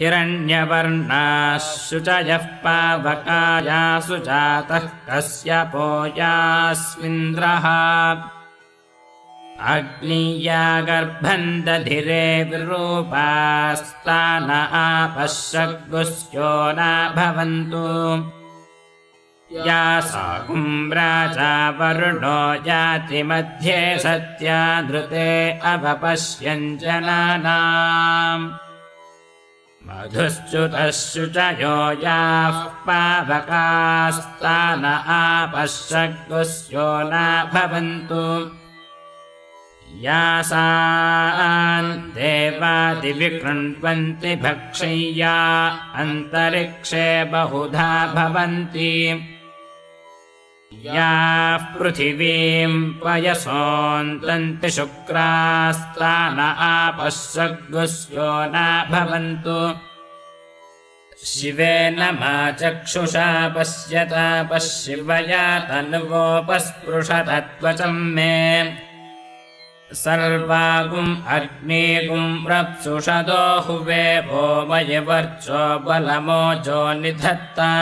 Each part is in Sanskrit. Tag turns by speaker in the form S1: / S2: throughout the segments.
S1: हिरण्यवर्णाः शुचयः पावकायासु जातः कस्य पोयास्मिन्द्रः। अग्नीया विरूपास्तान आपश्यग्ुस्यो न भवन्तु या सा कुम्राजा वरुणो जातिमध्ये सत्या धृते अवपश्यञ्जनानाम्। मधुश्च्युतः शुचयो याः पावकास्तान आपश्यग्ुस्यो न भवन्तु। देवादिविकृण्वन्ति भक्षय्या अन्तरिक्षे बहुधा भवन्ति याः पृथिवीम् पयसोऽन्तन्ति शुक्रास्तान आपश्यग्ुस्यो न भवन्तु। शिवेन मा चक्षुषा पश्यता पश्यवया तन्वोपस्पृशतत्वचम् मे। सर्वागुम् अग्नेगुम् रप्सुषदो हुवे भो मयवर्चो बलमोजो निधत्ता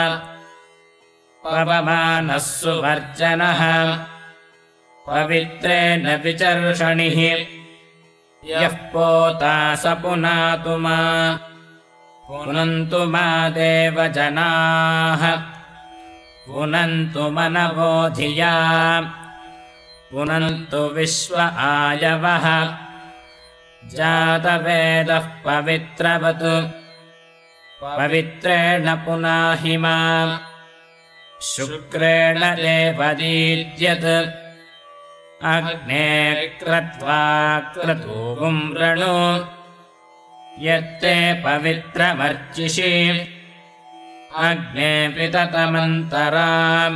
S1: पवमानः सुवर्जनः पवित्रेण विचर्षणिः। यः पोता स पुनातु मा। पुनन्तु मा देवजनाः पुनन्तु मनवोधिया। पुनन्तु विश्व आयवः। जातवेदः पवित्रवत्। पवित्रेण पुनाहिमा शुक्रेण देवदीद्यत्। अग्ने क्रत्वा क्रतूगुम् रणु यत्ते पवित्रमर्चिषि। अग्ने पिततमन्तरा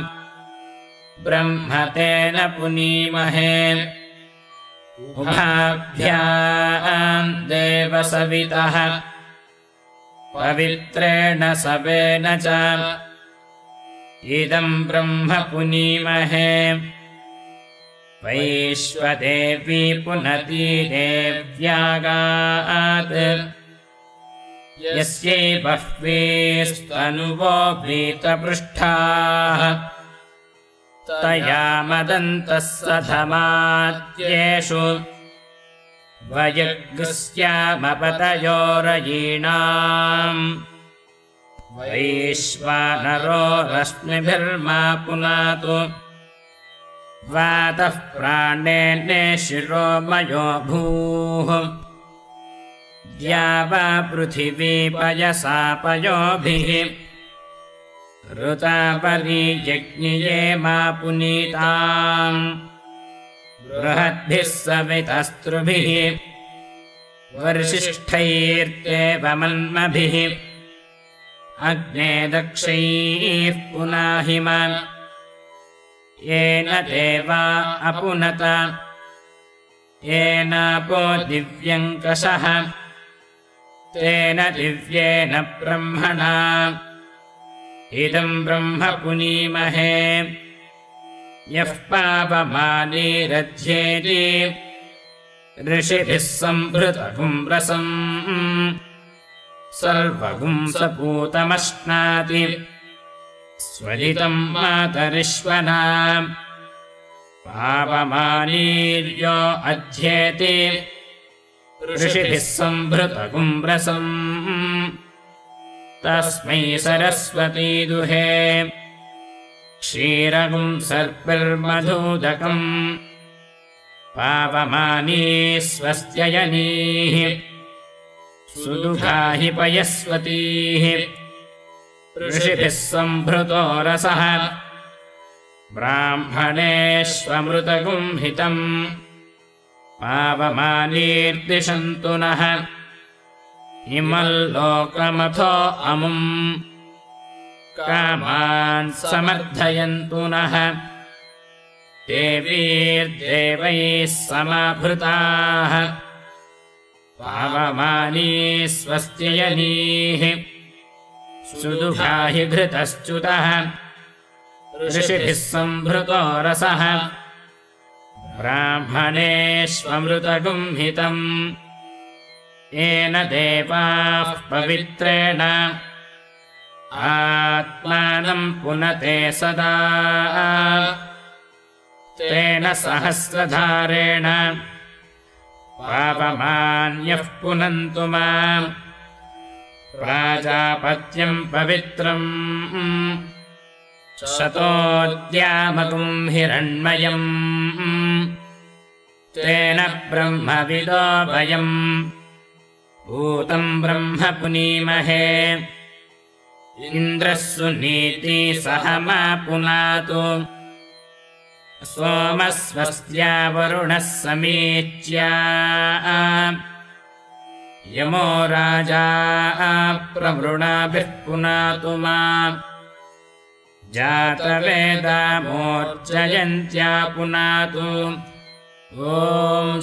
S1: ब्रह्मतेन पुनीमहे। उभाभ्याम् देवसवितः। पवित्रेण सवेन च इदम् ब्रह्म पुनीमहे। वैश्वदेवी पुनती देव्यागात् यस्यै बह्वीस्तनुवो भीतपृष्ठाः तया मदन्तः सधमात्येषु। वयग्स्यामपतयोरयीणाम् वैश्वानरो रश्मिभिर्मा पुनातु। वातः प्राणेने शिरोमयो भूः। द्या वा पृथिवी पयसापयोभिः ऋतापरीयज्ञिये मा पुनीताम्। बृहद्भिः सवितस्त्रुभिः वर्षिष्ठैर्देवमन्मभिः अग्ने दक्षैः पुनाहिमा। येन देवा अपुनत। येनापो दिव्यङ्कषः। तेन दिव्येन ब्रह्मणा। इदम् ब्रह्म पुनीमहे। यः पापमानीरध्येति ऋषिभिः सम्भृतपुंरसम् सर्वपुंसपूतमश्नाति स्वरितम् मातरिश्वना पापमानीर्यो अध्येति। ऋषिभिः सम्भृतपुंरसम् तस्मै सरस्वती दुहे। क्षीरगुम् सर्पिर्मधूदकम्। पावमानी स्वस्त्ययनीः सुदुघा हि पयस्वतीः। ऋषिभिः सम्भृतो रसः। ब्राह्मणेष्वमृतगुम् हितम्। पावमानीर्दिशन्तु नः। इमल्लोकमथो अमुम्। कामान् समर्थयन्तु नः। देवीर्देवैः समाभृताः पावमानी स्वस्त्ययनीः सुदुघा हि घृतश्च्युतः। ऋषिभिः सम्भृतो रसः। ब्राह्मणेष्वमृतगुंहितम्। येन देवाः पवित्रेण। आत्मानम् पुनते सदा। तेन सहस्रधारेण पापमान्यः पुनन्तु माम्। प्राजापत्यम् पवित्रम्। शतोद्यामकुम् हिरण्मयम्। तेन ब्रह्मविदो वयम्। भूतम् ब्रह्म पुनीमहे। इन्द्रः सुनीति सह मा पुनातु सोमः स्वस्त्या वरुणः समीच्या। यमो राजा प्रवृणाभिः पुनातु मा जातवेदामोर्जयन्त्या पुनातु। ॐ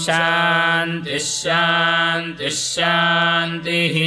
S1: शान्तिः शान्तिः शान्तिः